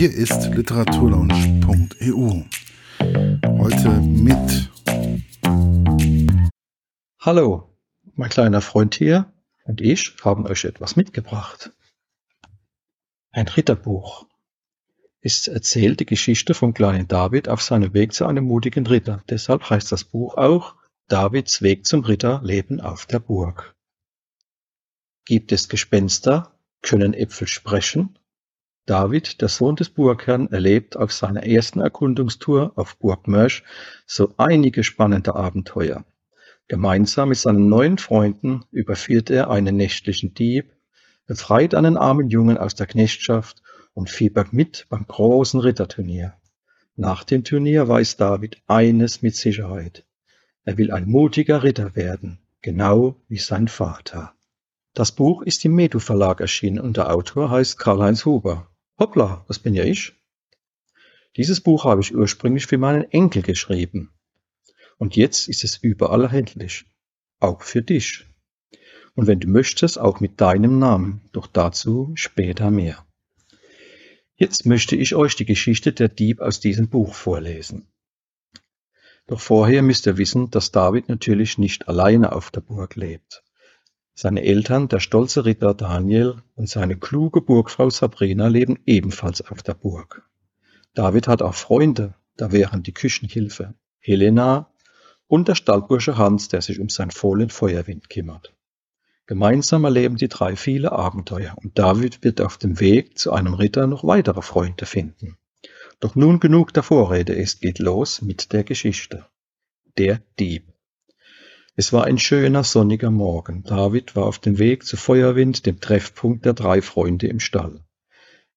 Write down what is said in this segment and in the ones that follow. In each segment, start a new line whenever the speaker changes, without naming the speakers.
Hier ist literaturlaunch.eu. Heute mit.
Hallo, mein kleiner Freund hier und ich haben euch etwas mitgebracht. Ein Ritterbuch. Es erzählt die Geschichte vom kleinen David auf seinem Weg zu einem mutigen Ritter. Deshalb heißt das Buch auch Davids Weg zum Ritter Leben auf der Burg. Gibt es Gespenster? Können Äpfel sprechen? David, der Sohn des Burgherrn, erlebt auf seiner ersten Erkundungstour auf Burg Mörsch so einige spannende Abenteuer. Gemeinsam mit seinen neuen Freunden überführt er einen nächtlichen Dieb, befreit einen armen Jungen aus der Knechtschaft und fiebert mit beim großen Ritterturnier. Nach dem Turnier weiß David eines mit Sicherheit. Er will ein mutiger Ritter werden, genau wie sein Vater. Das Buch ist im Medu Verlag erschienen und der Autor heißt Karl-Heinz Huber. Hoppla, das bin ja ich. Dieses Buch habe ich ursprünglich für meinen Enkel geschrieben. Und jetzt ist es überall erhältlich. Auch für dich. Und wenn du möchtest, auch mit deinem Namen. Doch dazu später mehr. Jetzt möchte ich euch die Geschichte der Dieb aus diesem Buch vorlesen. Doch vorher müsst ihr wissen, dass David natürlich nicht alleine auf der Burg lebt. Seine Eltern, der stolze Ritter Daniel und seine kluge Burgfrau Sabrina leben ebenfalls auf der Burg. David hat auch Freunde, da wären die Küchenhilfe Helena und der Stallbursche Hans, der sich um sein Fohlen Feuerwind kümmert. Gemeinsam erleben die drei viele Abenteuer und David wird auf dem Weg zu einem Ritter noch weitere Freunde finden. Doch nun genug der Vorrede, es geht los mit der Geschichte. Der Dieb. Es war ein schöner sonniger Morgen. David war auf dem Weg zu Feuerwind, dem Treffpunkt der drei Freunde im Stall.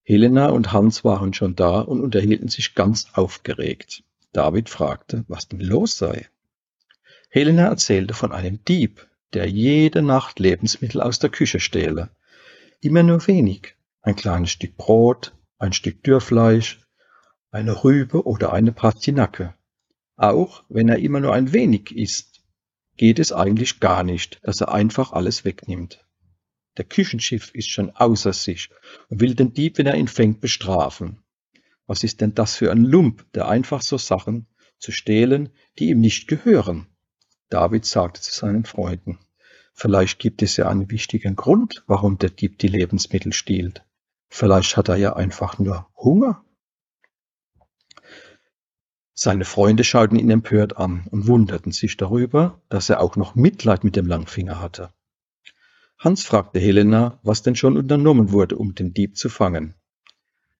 Helena und Hans waren schon da und unterhielten sich ganz aufgeregt. David fragte, was denn los sei. Helena erzählte von einem Dieb, der jede Nacht Lebensmittel aus der Küche stehle. Immer nur wenig. Ein kleines Stück Brot, ein Stück Dürrfleisch, eine Rübe oder eine Pastinacke. Auch wenn er immer nur ein wenig isst, geht es eigentlich gar nicht, dass er einfach alles wegnimmt. Der Küchenschiff ist schon außer sich und will den Dieb, wenn er ihn fängt, bestrafen. Was ist denn das für ein Lump, der einfach so Sachen zu stehlen, die ihm nicht gehören? David sagte zu seinen Freunden, vielleicht gibt es ja einen wichtigen Grund, warum der Dieb die Lebensmittel stiehlt. Vielleicht hat er ja einfach nur Hunger. Seine Freunde schauten ihn empört an und wunderten sich darüber, dass er auch noch Mitleid mit dem Langfinger hatte. Hans fragte Helena, was denn schon unternommen wurde, um den Dieb zu fangen.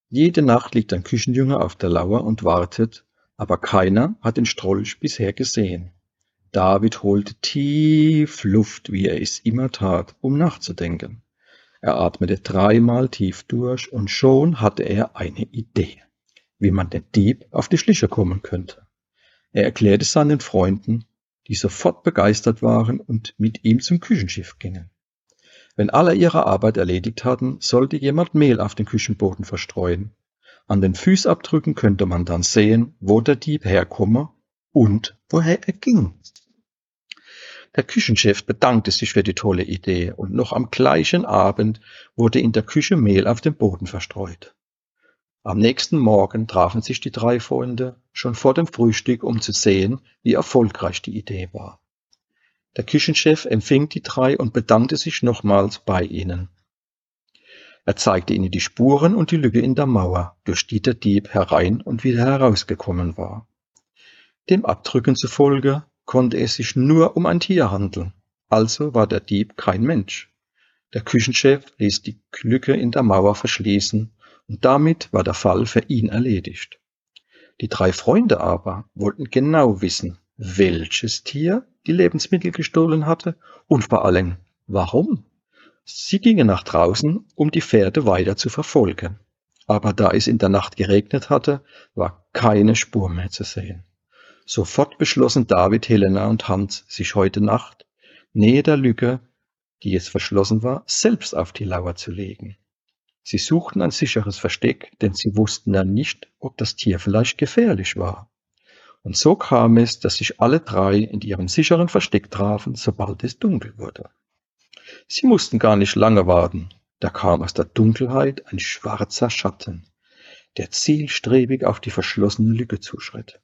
Jede Nacht liegt ein Küchenjunge auf der Lauer und wartet, aber keiner hat den Strolch bisher gesehen. David holte tief Luft, wie er es immer tat, um nachzudenken. Er atmete dreimal tief durch und schon hatte er eine Idee wie man den Dieb auf die Schliche kommen könnte. Er erklärte seinen Freunden, die sofort begeistert waren und mit ihm zum Küchenschiff gingen. Wenn alle ihre Arbeit erledigt hatten, sollte jemand Mehl auf den Küchenboden verstreuen. An den Fußabdrücken könnte man dann sehen, wo der Dieb herkomme und woher er ging. Der Küchenchef bedankte sich für die tolle Idee und noch am gleichen Abend wurde in der Küche Mehl auf dem Boden verstreut. Am nächsten Morgen trafen sich die drei Freunde schon vor dem Frühstück, um zu sehen, wie erfolgreich die Idee war. Der Küchenchef empfing die drei und bedankte sich nochmals bei ihnen. Er zeigte ihnen die Spuren und die Lücke in der Mauer, durch die der Dieb herein und wieder herausgekommen war. Dem Abdrücken zufolge konnte es sich nur um ein Tier handeln, also war der Dieb kein Mensch. Der Küchenchef ließ die Lücke in der Mauer verschließen und damit war der Fall für ihn erledigt. Die drei Freunde aber wollten genau wissen, welches Tier die Lebensmittel gestohlen hatte und vor allem warum. Sie gingen nach draußen, um die Pferde weiter zu verfolgen. Aber da es in der Nacht geregnet hatte, war keine Spur mehr zu sehen. Sofort beschlossen David, Helena und Hans, sich heute Nacht, nähe der Lücke, die jetzt verschlossen war, selbst auf die Lauer zu legen. Sie suchten ein sicheres Versteck, denn sie wussten ja nicht, ob das Tier vielleicht gefährlich war. Und so kam es, dass sich alle drei in ihrem sicheren Versteck trafen, sobald es dunkel wurde. Sie mussten gar nicht lange warten. Da kam aus der Dunkelheit ein schwarzer Schatten. der zielstrebig auf die verschlossene Lücke zuschritt.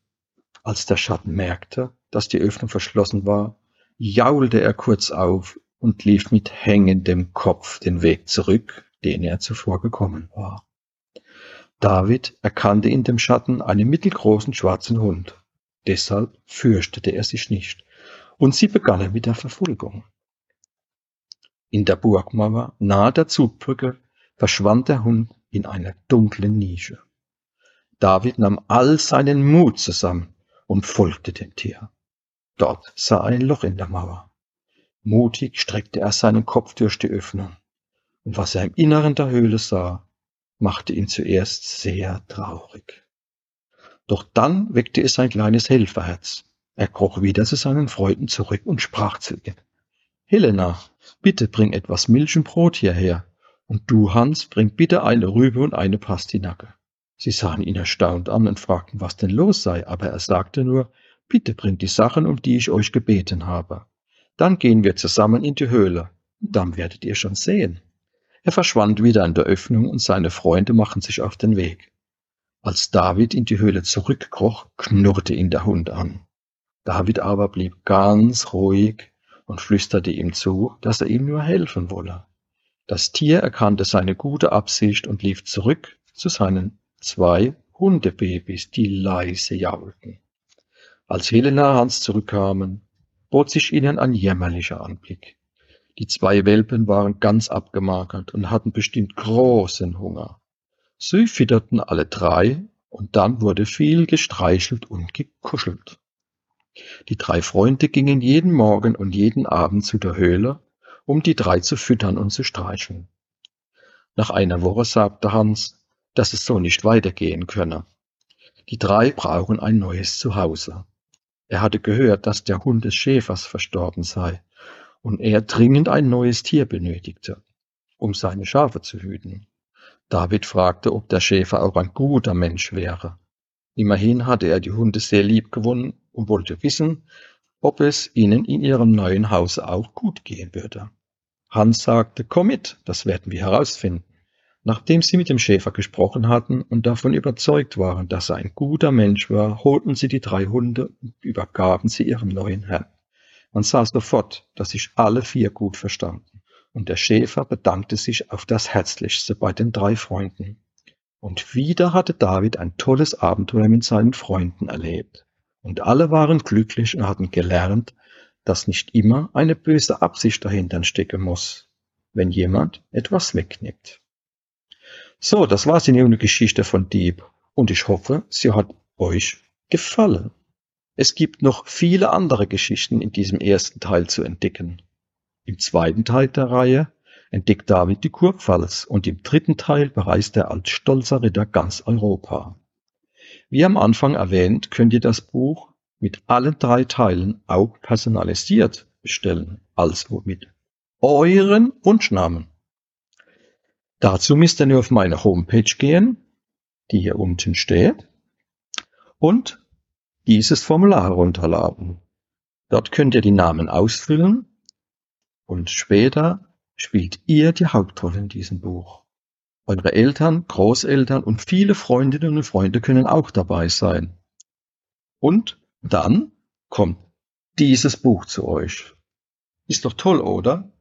Als der Schatten merkte, dass die Öffnung verschlossen war, jaulte er kurz auf und lief mit hängendem Kopf den Weg zurück, den er zuvor gekommen war. David erkannte in dem Schatten einen mittelgroßen schwarzen Hund. Deshalb fürchtete er sich nicht, und sie begannen mit der Verfolgung. In der Burgmauer nahe der Zugbrücke verschwand der Hund in einer dunklen Nische. David nahm all seinen Mut zusammen und folgte dem Tier. Dort sah er ein Loch in der Mauer. Mutig streckte er seinen Kopf durch die Öffnung, und was er im Inneren der Höhle sah, machte ihn zuerst sehr traurig. Doch dann weckte es sein kleines Helferherz. Er kroch wieder zu seinen Freunden zurück und sprach zu ihr. Helena, bitte bring etwas Milch und Brot hierher. Und du, Hans, bring bitte eine Rübe und eine Pastinacke. Sie sahen ihn erstaunt an und fragten, was denn los sei, aber er sagte nur, bitte bringt die Sachen, um die ich euch gebeten habe. Dann gehen wir zusammen in die Höhle, und dann werdet ihr schon sehen. Er verschwand wieder in der Öffnung und seine Freunde machten sich auf den Weg. Als David in die Höhle zurückkroch, knurrte ihn der Hund an. David aber blieb ganz ruhig und flüsterte ihm zu, dass er ihm nur helfen wolle. Das Tier erkannte seine gute Absicht und lief zurück zu seinen zwei Hundebabys, die leise jaulten. Als Helena Hans zurückkamen, bot sich ihnen ein jämmerlicher Anblick. Die zwei Welpen waren ganz abgemagert und hatten bestimmt großen Hunger. Sie fütterten alle drei und dann wurde viel gestreichelt und gekuschelt. Die drei Freunde gingen jeden Morgen und jeden Abend zu der Höhle, um die drei zu füttern und zu streicheln. Nach einer Woche sagte Hans, dass es so nicht weitergehen könne. Die drei brauchen ein neues Zuhause. Er hatte gehört, dass der Hund des Schäfers verstorben sei und er dringend ein neues Tier benötigte, um seine Schafe zu hüten. David fragte, ob der Schäfer auch ein guter Mensch wäre. Immerhin hatte er die Hunde sehr lieb gewonnen und wollte wissen, ob es ihnen in ihrem neuen Hause auch gut gehen würde. Hans sagte, komm mit, das werden wir herausfinden. Nachdem sie mit dem Schäfer gesprochen hatten und davon überzeugt waren, dass er ein guter Mensch war, holten sie die drei Hunde und übergaben sie ihrem neuen Herrn. Man sah sofort, dass sich alle vier gut verstanden, und der Schäfer bedankte sich auf das Herzlichste bei den drei Freunden. Und wieder hatte David ein tolles Abenteuer mit seinen Freunden erlebt. Und alle waren glücklich und hatten gelernt, dass nicht immer eine böse Absicht dahinter stecken muss, wenn jemand etwas wegnimmt. So, das war's in der Geschichte von Dieb und ich hoffe, sie hat euch gefallen. Es gibt noch viele andere Geschichten in diesem ersten Teil zu entdecken. Im zweiten Teil der Reihe entdeckt David die Kurpfalz und im dritten Teil bereist er als stolzer Ritter ganz Europa. Wie am Anfang erwähnt, könnt ihr das Buch mit allen drei Teilen auch personalisiert bestellen, also mit euren Wunschnamen. Dazu müsst ihr nur auf meine Homepage gehen, die hier unten steht, und dieses Formular herunterladen. Dort könnt ihr die Namen ausfüllen und später spielt ihr die Hauptrolle in diesem Buch. Eure Eltern, Großeltern und viele Freundinnen und Freunde können auch dabei sein. Und dann kommt dieses Buch zu euch. Ist doch toll, oder?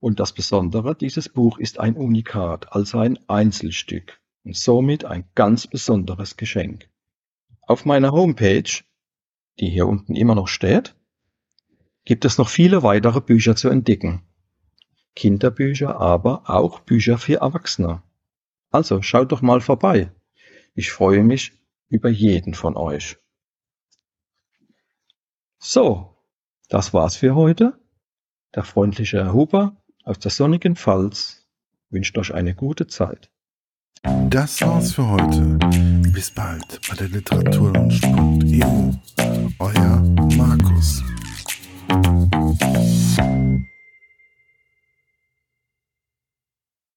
Und das Besondere, dieses Buch ist ein Unikat, also ein Einzelstück und somit ein ganz besonderes Geschenk. Auf meiner Homepage, die hier unten immer noch steht, gibt es noch viele weitere Bücher zu entdecken. Kinderbücher, aber auch Bücher für Erwachsene. Also schaut doch mal vorbei. Ich freue mich über jeden von euch. So, das war's für heute. Der freundliche Herr Huber aus der sonnigen Pfalz wünscht euch eine gute Zeit.
Das war's für heute. Bis bald bei der Literaturlunch.eu. Euer Markus.